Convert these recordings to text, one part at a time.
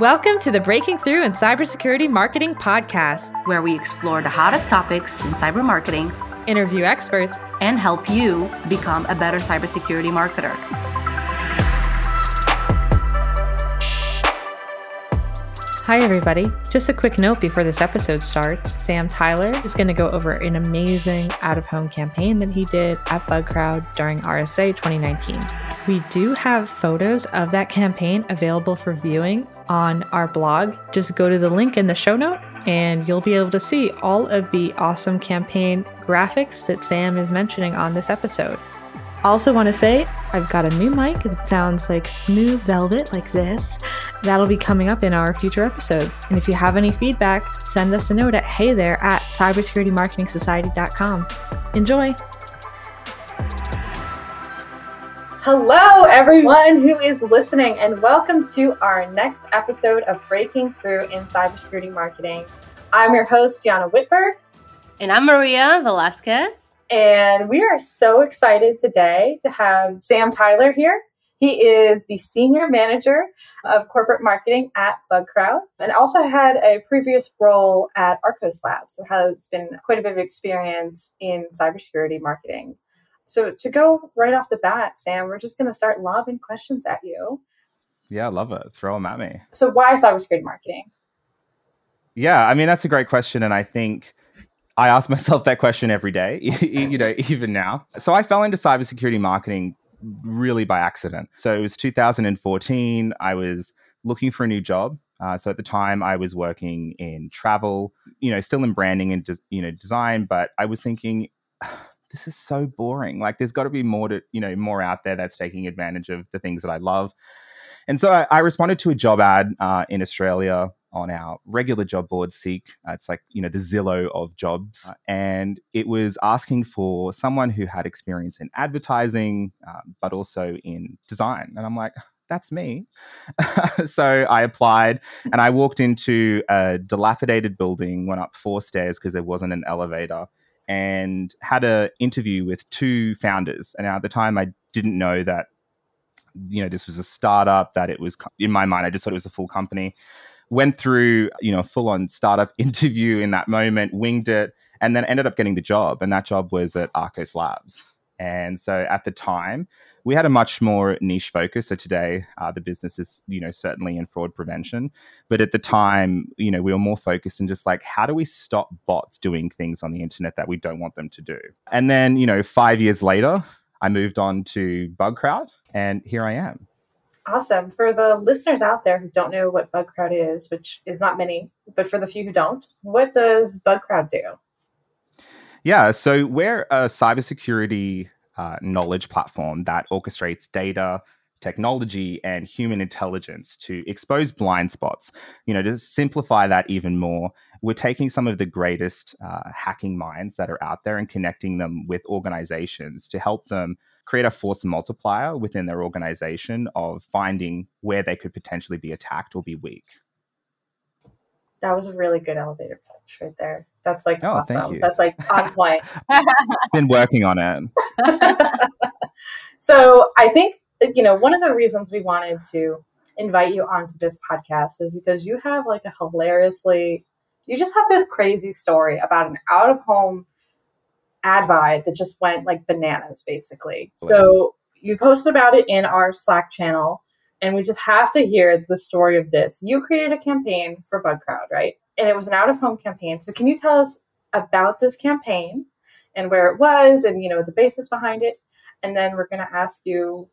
Welcome to the Breaking Through in Cybersecurity Marketing podcast, where we explore the hottest topics in cyber marketing, interview experts, and help you become a better cybersecurity marketer. Hi, everybody. Just a quick note before this episode starts Sam Tyler is going to go over an amazing out of home campaign that he did at Bugcrowd during RSA 2019. We do have photos of that campaign available for viewing on our blog. Just go to the link in the show note and you'll be able to see all of the awesome campaign graphics that Sam is mentioning on this episode. Also, want to say I've got a new mic that sounds like smooth velvet, like this. That'll be coming up in our future episodes. And if you have any feedback, send us a note at hey there at cybersecuritymarketingsociety.com. Enjoy! Hello, everyone who is listening, and welcome to our next episode of Breaking Through in Cybersecurity Marketing. I'm your host, Gianna Whitver. And I'm Maria Velasquez. And we are so excited today to have Sam Tyler here. He is the senior manager of corporate marketing at Bugcrowd and also had a previous role at Arkose Labs. So has been quite a bit of experience in cybersecurity marketing. So to go right off the bat, Sam, we're just going to start lobbing questions at you. Yeah, I love it. Throw them at me. So why cybersecurity marketing? Yeah, I mean that's a great question, and I think I ask myself that question every day, you know, even now. So I fell into cybersecurity marketing really by accident. So it was 2014. I was looking for a new job. Uh, so at the time, I was working in travel, you know, still in branding and de- you know design. But I was thinking, this is so boring. Like, there's got to be more to you know more out there that's taking advantage of the things that I love. And so I, I responded to a job ad uh, in Australia on our regular job board, Seek. Uh, it's like, you know, the Zillow of jobs. And it was asking for someone who had experience in advertising, uh, but also in design. And I'm like, that's me. so I applied and I walked into a dilapidated building, went up four stairs because there wasn't an elevator, and had an interview with two founders. And at the time, I didn't know that you know this was a startup that it was in my mind i just thought it was a full company. Went through you know full on startup interview in that moment winged it and then ended up getting the job. And that job was at arkose labs and so at the time we had a much more niche focus so today uh, the business is you know certainly in fraud prevention but at the time you know we were more focused in just like how do we stop bots doing things on the internet that we don't want them to do and then you know five years later i moved on to bugcrowd and here i am Awesome. For the listeners out there who don't know what Bugcrowd is, which is not many, but for the few who don't, what does Bugcrowd do? Yeah, so we're a cybersecurity uh, knowledge platform that orchestrates data, technology, and human intelligence to expose blind spots. You know, to simplify that even more, we're taking some of the greatest uh, hacking minds that are out there and connecting them with organizations to help them create a force multiplier within their organization of finding where they could potentially be attacked or be weak. That was a really good elevator pitch right there. That's like oh, awesome. That's like on point. Been working on it. so I think you know one of the reasons we wanted to invite you onto this podcast is because you have like a hilariously you just have this crazy story about an out of home ad buy that just went like bananas, basically. Wow. So you posted about it in our Slack channel, and we just have to hear the story of this. You created a campaign for Bugcrowd, right? And it was an out of home campaign. So can you tell us about this campaign and where it was, and you know the basis behind it? And then we're going to ask you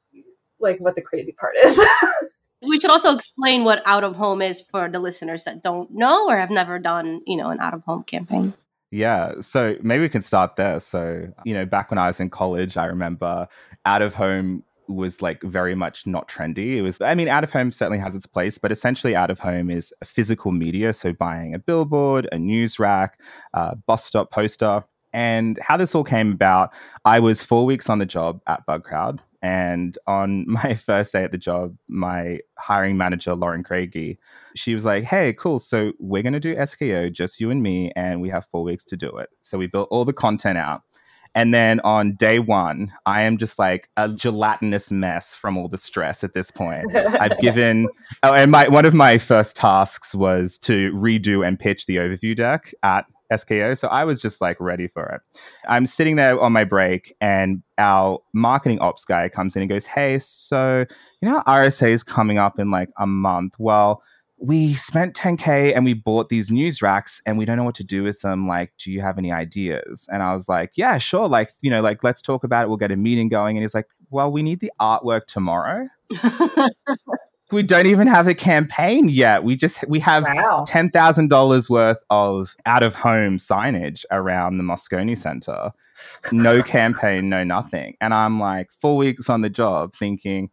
like what the crazy part is. we should also explain what out of home is for the listeners that don't know or have never done, you know, an out of home campaign. Yeah, so maybe we can start there. So, you know, back when I was in college, I remember out of home was like very much not trendy. It was, I mean, out of home certainly has its place, but essentially out of home is physical media. So buying a billboard, a news rack, a bus stop poster. And how this all came about, I was four weeks on the job at Bugcrowd. And on my first day at the job, my hiring manager, Lauren Craigie, she was like, Hey, cool. So we're going to do SKO, just you and me, and we have four weeks to do it. So we built all the content out. And then on day one, I am just like a gelatinous mess from all the stress at this point. I've given, oh, and my one of my first tasks was to redo and pitch the overview deck at SKO. So I was just like ready for it. I'm sitting there on my break, and our marketing ops guy comes in and goes, Hey, so you know, RSA is coming up in like a month. Well, we spent 10k and we bought these news racks and we don't know what to do with them like do you have any ideas and i was like yeah sure like you know like let's talk about it we'll get a meeting going and he's like well we need the artwork tomorrow we don't even have a campaign yet we just we have Wow. $10,000 worth of out of home signage around the Moscone Center. No campaign, no nothing. And I'm like, four weeks on the job thinking,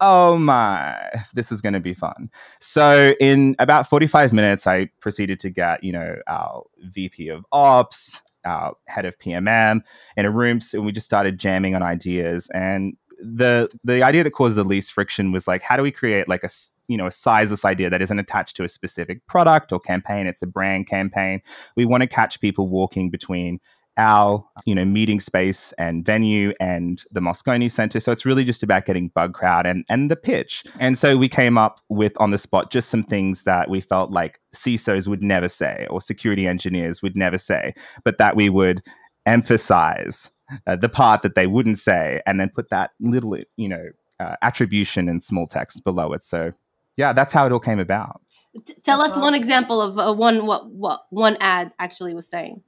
oh my, this is going to be fun. So, in about 45 minutes, I proceeded to get, you know, our VP of Ops, our head of PMM in a room. So, we just started jamming on ideas. And the the idea that caused the least friction was like how do we create like a you know a sizeless idea that isn't attached to a specific product or campaign it's a brand campaign we want to catch people walking between our you know meeting space and venue and the moscone center. So it's really just about getting bug crowd and and the pitch. And so we came up with on the spot just some things that we felt like cisos would never say or security engineers would never say but that we would emphasize uh, the part that they wouldn't say and then put that little you know uh, attribution in small text below it. So yeah that's how it all came about. T- tell us one example of uh, one what what one ad actually was saying.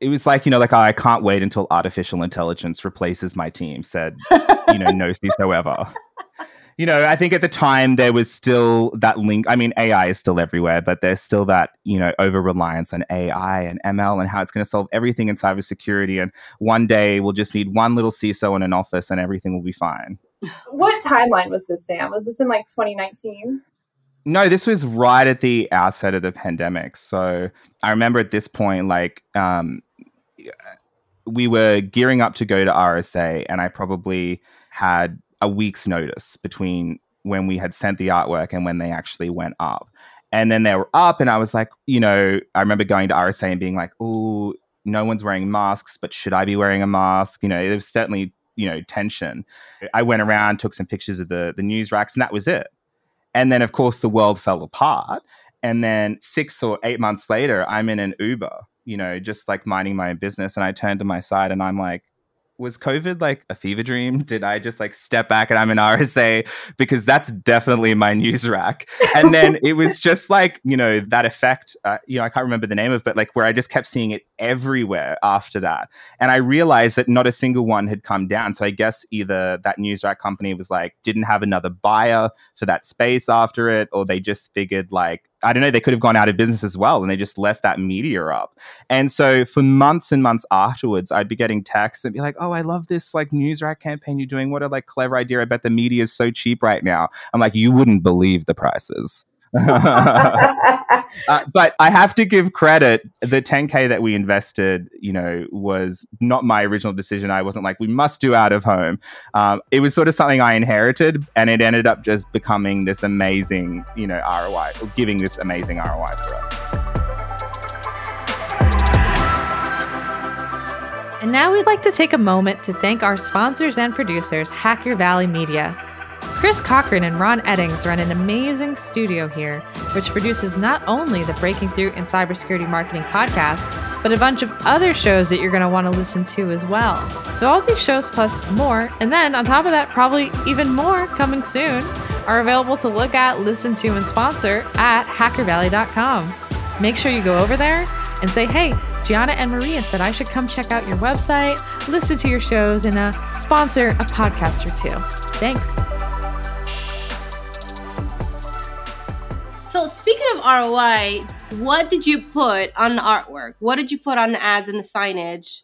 It was like you know like oh, i can't wait until artificial intelligence replaces my team said you know no CISO ever you know i think at the time there was still that link i mean ai is still everywhere but there's still that you know over reliance on ai and ml and how it's going to solve everything in cybersecurity and one day we'll just need one little ciso in an office and everything will be fine What timeline was this, Sam? Was this in like 2019? No, this was right at the outset of the pandemic. So I remember at this point, like, um, we were gearing up to go to RSA, and I probably had a week's notice between when we had sent the artwork and when they actually went up. And then they were up, and I was like, you know, I remember going to RSA and being like, oh, no one's wearing masks, but should I be wearing a mask? You know, there was certainly, you know, tension. I went around, took some pictures of the the news racks, and that was it. And then, of course, the world fell apart. And then six or eight months later, I'm in an Uber, you know, just like minding my own business. And I turned to my side and I'm like, was COVID like a fever dream? Did I just like step back and I'm an RSA? Because that's definitely my news rack. And then it was just like, you know, that effect, uh, you know, I can't remember the name of, it, but like where I just kept seeing it everywhere after that. And I realized that not a single one had come down. So I guess either that news rack company was like, didn't have another buyer for that space after it, or they just figured like, I don't know, they could have gone out of business as well and they just left that media up. And so for months and months afterwards, I'd be getting texts and be like, oh, I love this like news rack campaign you're doing. What a like clever idea. I bet the media is so cheap right now. I'm like, you wouldn't believe the prices. Uh, but I have to give credit. The 10k that we invested, you know, was not my original decision. I wasn't like we must do out of home. Um, it was sort of something I inherited, and it ended up just becoming this amazing, you know, ROI, or giving this amazing ROI for us. And now we'd like to take a moment to thank our sponsors and producers, Hacker Valley Media. Chris Cochran and Ron Eddings run an amazing studio here, which produces not only the Breaking Through in Cybersecurity Marketing podcast, but a bunch of other shows that you're going to want to listen to as well. So, all these shows plus more, and then on top of that, probably even more coming soon, are available to look at, listen to, and sponsor at hackervalley.com. Make sure you go over there and say, hey, Gianna and Maria said I should come check out your website, listen to your shows, and uh, sponsor a podcast or two. Thanks. Of ROI, what did you put on the artwork? What did you put on the ads and the signage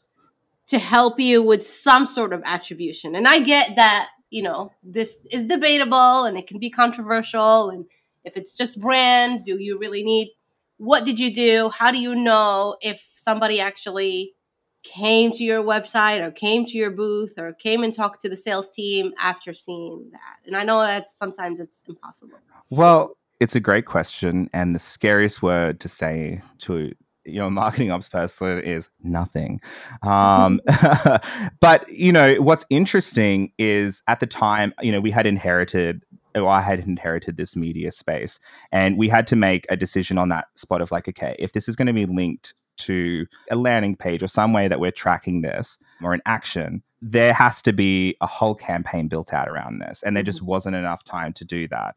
to help you with some sort of attribution? And I get that, you know, this is debatable and it can be controversial and if it's just brand, do you really need what did you do? How do you know if somebody actually came to your website or came to your booth or came and talked to the sales team after seeing that? And I know that sometimes it's impossible. Well, it's a great question, and the scariest word to say to you know, marketing ops person is nothing. Um, but you know, what's interesting is at the time, you know, we had inherited or I had inherited this media space, and we had to make a decision on that spot of like, okay, if this is going to be linked to a landing page or some way that we're tracking this or an action, there has to be a whole campaign built out around this, and there just mm-hmm. wasn't enough time to do that.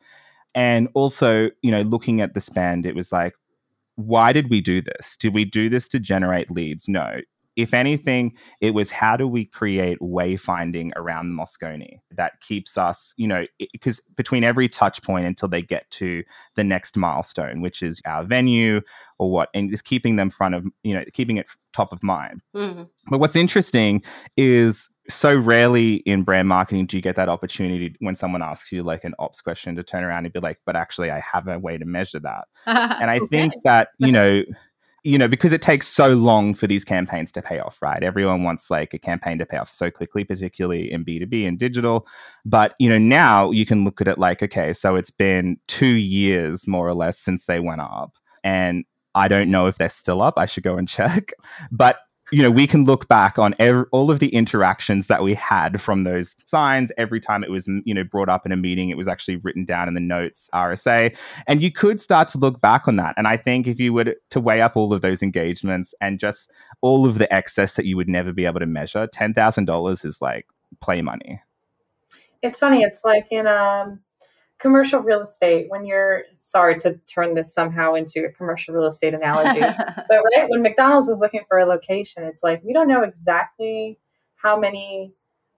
And also, you know, looking at the spend, it was like, why did we do this? Did we do this to generate leads? No if anything, it was how do we create wayfinding around Moscone that keeps us, you know, because between every touch point until they get to the next milestone, which is our venue or what, and just keeping them front of, you know, keeping it top of mind. Mm-hmm. But what's interesting is so rarely in brand marketing do you get that opportunity when someone asks you like an ops question to turn around and be like, but actually, I have a way to measure that. and I okay. think that, you know, you know, because it takes so long for these campaigns to pay off, right? Everyone wants like a campaign to pay off so quickly, particularly in B2B and digital. But, you know, now you can look at it like, okay, so it's been two years more or less since they went up. And I don't know if they're still up. I should go and check. But you know, we can look back on every, all of the interactions that we had from those signs. Every time it was, you know, brought up in a meeting, it was actually written down in the notes RSA, and you could start to look back on that. And I think if you were to weigh up all of those engagements and just all of the excess that you would never be able to measure, ten thousand dollars is like play money. It's funny. It's like in um commercial real estate when you're sorry to turn this somehow into a commercial real estate analogy but right when mcdonald's is looking for a location it's like we don't know exactly how many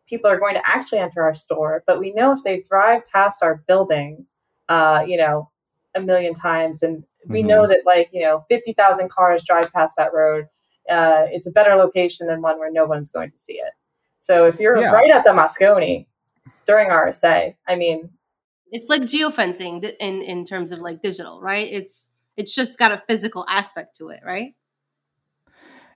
people are going to actually enter our store but we know if they drive past our building uh, you know a million times and we mm-hmm. know that like you know 50000 cars drive past that road uh, it's a better location than one where no one's going to see it so if you're yeah. right at the moscone during rsa i mean it's like geofencing in in terms of like digital, right? It's it's just got a physical aspect to it, right?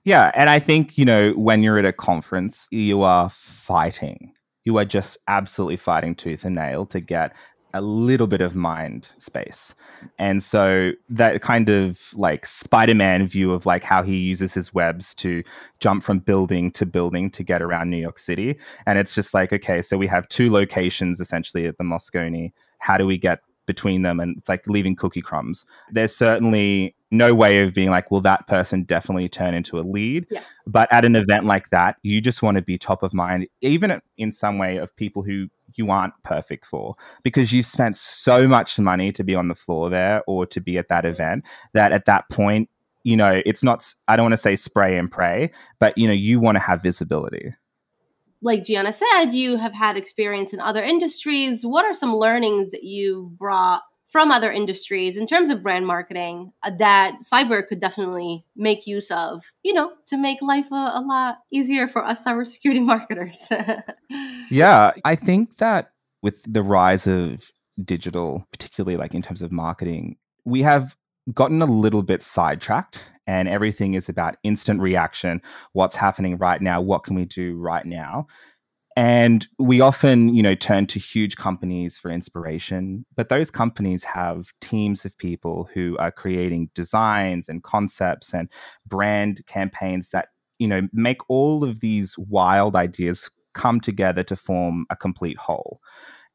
Yeah, and I think, you know, when you're at a conference, you are fighting. You are just absolutely fighting tooth and nail to get a little bit of mind space. And so that kind of like Spider-Man view of like how he uses his webs to jump from building to building to get around New York City. And it's just like, okay, so we have two locations essentially at the Moscone how do we get between them and it's like leaving cookie crumbs there's certainly no way of being like will that person definitely turn into a lead yeah. but at an event like that you just want to be top of mind even in some way of people who you aren't perfect for because you spent so much money to be on the floor there or to be at that event that at that point you know it's not i don't want to say spray and pray but you know you want to have visibility like Gianna said, you have had experience in other industries. What are some learnings that you've brought from other industries in terms of brand marketing uh, that cyber could definitely make use of, you know, to make life a, a lot easier for us cybersecurity marketers? yeah, I think that with the rise of digital, particularly like in terms of marketing, we have gotten a little bit sidetracked and everything is about instant reaction what's happening right now what can we do right now? And we often you know turn to huge companies for inspiration but those companies have teams of people who are creating designs and concepts and brand campaigns that you know make all of these wild ideas come together to form a complete whole.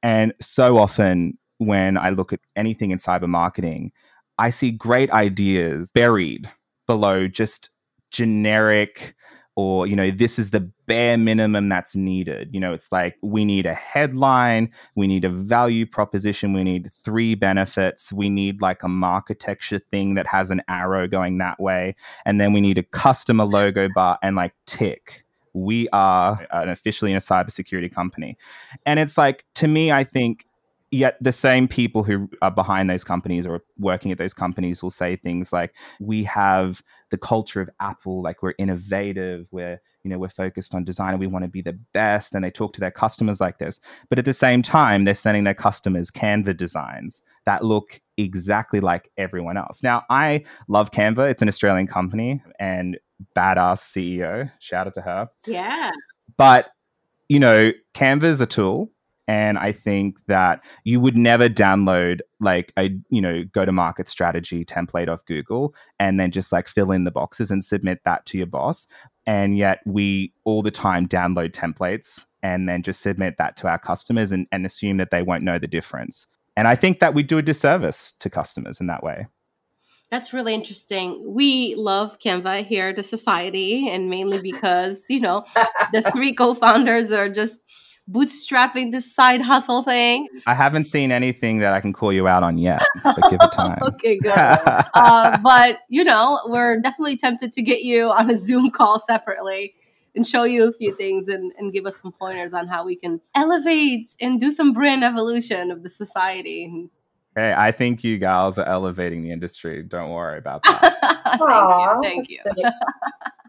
And so often when i look at anything in cyber marketing I see great ideas buried below just generic or you know this is the bare minimum that's needed. You know it's like we need a headline we need a value proposition we need three benefits we need like a architecture thing that has an arrow going that way and then we need a customer logo bar and like tick we are an officially in a cybersecurity company. And it's like to me i think yet the same people who are behind those companies or working at those companies will say things like we have the culture of apple like we're innovative we're you know we're focused on design and we want to be the best. And they talk to their customers like this. But at the same time they're sending their customers canva designs that look exactly like everyone else. Now i love canva. It's an australian company and badass ceo shout out to her. Yeah. But you know canva is a tool and i think that you would never download like a you know go to market strategy template off google and then just like fill in the boxes and submit that to your boss. And yet we all the time download templates and then just submit that to our customers and, and assume that they won't know the difference. And i think that we do a disservice to customers in that way that's really interesting. We love Canva here at the society, and mainly because, you know, the three co founders are just bootstrapping this side hustle thing. I haven't seen anything that I can call you out on yet, but give it time. okay, good. uh, but, you know, we're definitely tempted to get you on a Zoom call separately and show you a few things and, and give us some pointers on how we can elevate and do some brand evolution of the society Hey, I think you gals are elevating the industry. Don't worry about that. thank Aww, you. Thank you.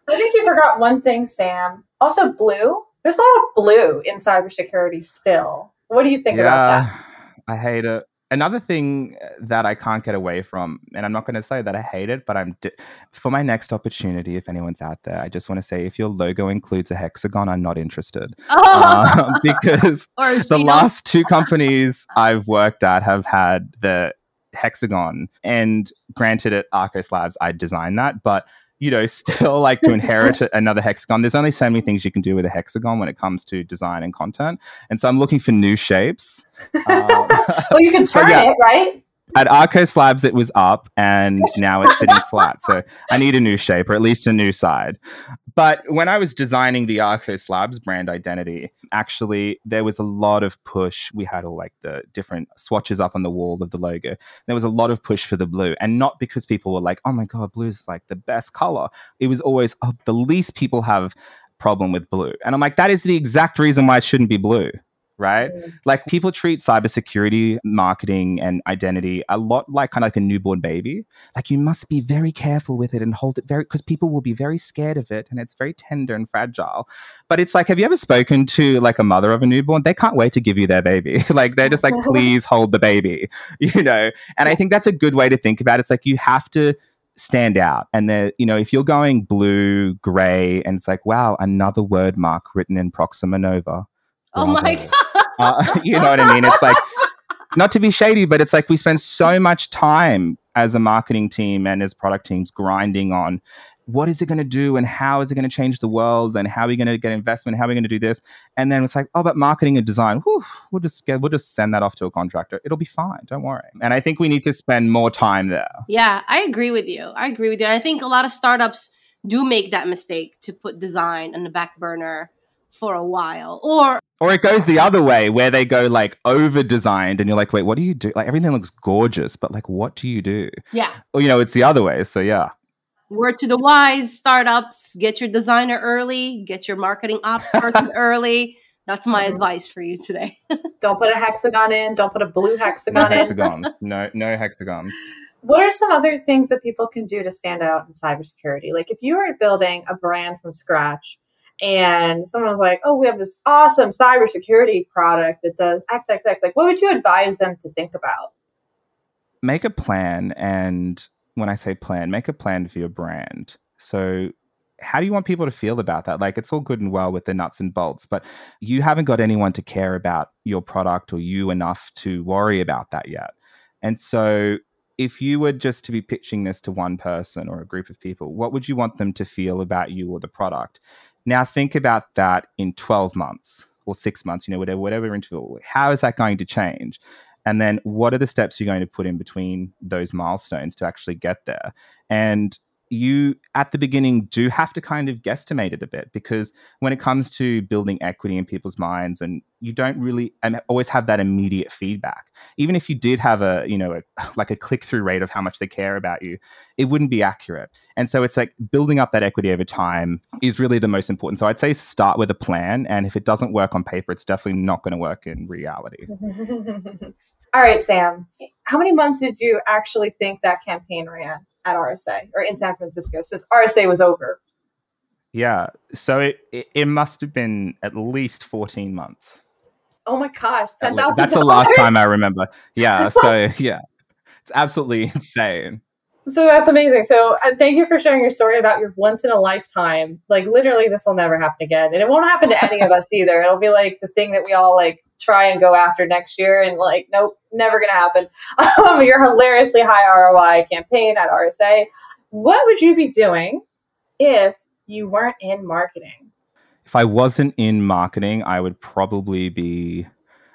I think you forgot one thing, Sam. Also, blue. There's a lot of blue in cybersecurity still. What do you think yeah, about that? I hate it another thing uh, that I can't get away from, and I'm not going to say that I hate it, but I'm di- for my next opportunity. If anyone's out there, I just want to say if your logo includes a hexagon, I'm not interested oh. um, because the last two companies I've worked at have had the hexagon, and granted, at Arkose Labs, I designed that, but you know, still like to inherit another hexagon. There's only so many things you can do with a hexagon when it comes to design and content. And so I'm looking for new shapes. Um, well, you can turn yeah. it, right? At Arkose Labs, it was up and now it's sitting flat. So I need a new shape or at least a new side. But when I was designing the Arkose Labs brand identity, actually, there was a lot of push. We had all like the different swatches up on the wall of the logo. There was a lot of push for the blue. And not because people were like, oh my God, blue is like the best color. It was always, oh, the least people have problem with blue. And I'm like, that is the exact reason why it shouldn't be blue right? Mm. Like people treat cybersecurity, marketing, and identity a lot like kind of like a newborn baby. Like you must be very careful with it and hold it very because people will be very scared of it and it's very tender and fragile. But it's like, have you ever spoken to like a mother of a newborn? They can't wait to give you their baby. like they're just like, please hold the baby, you know? And I think that's a good way to think about it. It's like you have to stand out. And there, you know, if you're going blue, gray, and it's like, wow, another word mark written in Proxima Nova. Oh my god. Uh, you know what I mean? It's like, not to be shady, but it's like we spend so much time as a marketing team and as product teams grinding on what is it going to do and how is it going to change the world and how are we going to get investment how are we going to do this. And then it's like oh but marketing and design whew, we'll just get we'll just send that off to a contractor. It'll be fine don't worry. And i think we need to spend more time there. Yeah i agree with you. I agree with you. I think a lot of startups do make that mistake to put design on the back burner for a while or or it goes the other way where they go like over designed and you're like, wait, what do you do? Like everything looks gorgeous, but like what do you do? Yeah. Or you know, it's the other way. So yeah. Word to the wise startups, get your designer early, get your marketing ops person early. That's my advice for you today. don't put a hexagon in, don't put a blue hexagon no in. hexagons. No no hexagons. What are some other things that people can do to stand out in cybersecurity? Like if you were building a brand from scratch, and someone was like, "Oh, we have this awesome cybersecurity product that does XXX." Like, what would you advise them to think about? Make a plan, and when I say plan, make a plan for your brand. So, how do you want people to feel about that? Like, it's all good and well with the nuts and bolts, but you haven't got anyone to care about your product or you enough to worry about that yet. And so, if you were just to be pitching this to one person or a group of people, what would you want them to feel about you or the product? Now think about that in 12 months or six months, you know, whatever, whatever interval. How is that going to change? And then what are the steps you're going to put in between those milestones to actually get there? And you at the beginning do have to kind of guesstimate it a bit because when it comes to building equity in people's minds and you don't really and always have that immediate feedback even if you did have a you know a, like a click-through rate of how much they care about you it wouldn't be accurate. And so it's like building up that equity over time is really the most important. So i'd say start with a plan and if it doesn't work on paper it's definitely not going to work in reality. All right sam. How many months did you actually think that campaign ran at RSA or in San Francisco since RSA was over. Yeah. So it, it, it must have been at least 14 months. Oh my gosh. $10,000. That's the last time I remember. Yeah. So yeah, it's absolutely insane. So that's amazing. So uh, thank you for sharing your story about your once in a lifetime. Like literally, this will never happen again, and it won't happen to any of us either. It'll be like the thing that we all like try and go after next year and like nope never gonna happen. Um, your hilariously high roi campaign at rsa what would you be doing if you weren't in marketing? If i wasn't in marketing i would probably be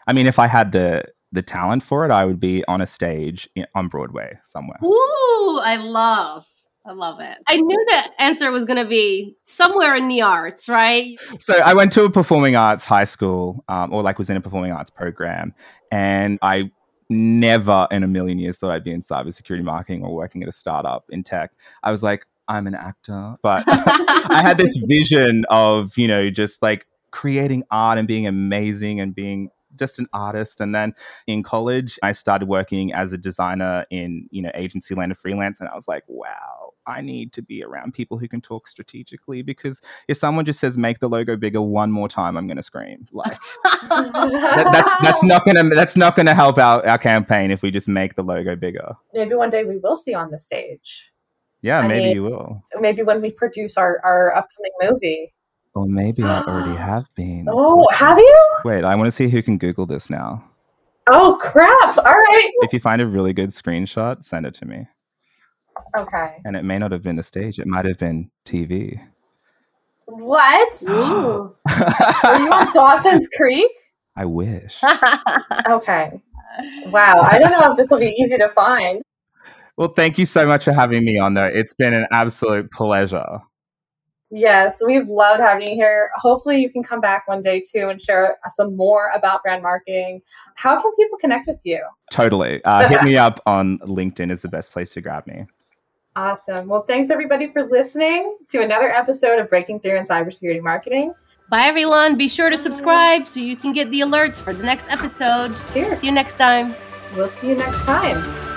i mean if i had the the talent for it i would be on a stage on broadway somewhere. Ooh, I love. I love it. I knew the answer was going to be somewhere in the arts, right? so I went to a performing arts high school, um, or like was in a performing arts program, and I never in a million years thought I'd be in cybersecurity marketing or working at a startup in tech. I was like, I'm an actor, but I had this vision of you know just like creating art and being amazing and being just an artist and then in college i started working as a designer in you know agency land and freelance and i was like wow i need to be around people who can talk strategically because if someone just says make the logo bigger one more time i'm going to scream. Like that, that's that's not going to that's not going to help our, our campaign if we just make the logo bigger. Maybe one day we will see on the stage. Yeah I maybe mean- you will. maybe when we produce our, our upcoming movie. Or maybe i already have been oh have you? Wait i want to see who can google this now. Oh crap. All right. If you find a really good screenshot send it to me okay. And it may not have been the stage it might have been tv what? Ooh. are you on dawson's creek? I wish. Okay. Wow i don't know if this will be easy to find. Well thank you so much for having me on there. It's been an absolute pleasure. Yes, we've loved having you here. Hopefully, you can come back one day too and share some more about brand marketing. How can people connect with you? totally. Uh, hit me up on linkedin is the best place to grab me Awesome. Well, thanks everybody for listening to another episode of Breaking Through in Cybersecurity Marketing. Bye, everyone. Be sure to subscribe so you can get the alerts for the next episode. Cheers. See you next time. We'll see you next time.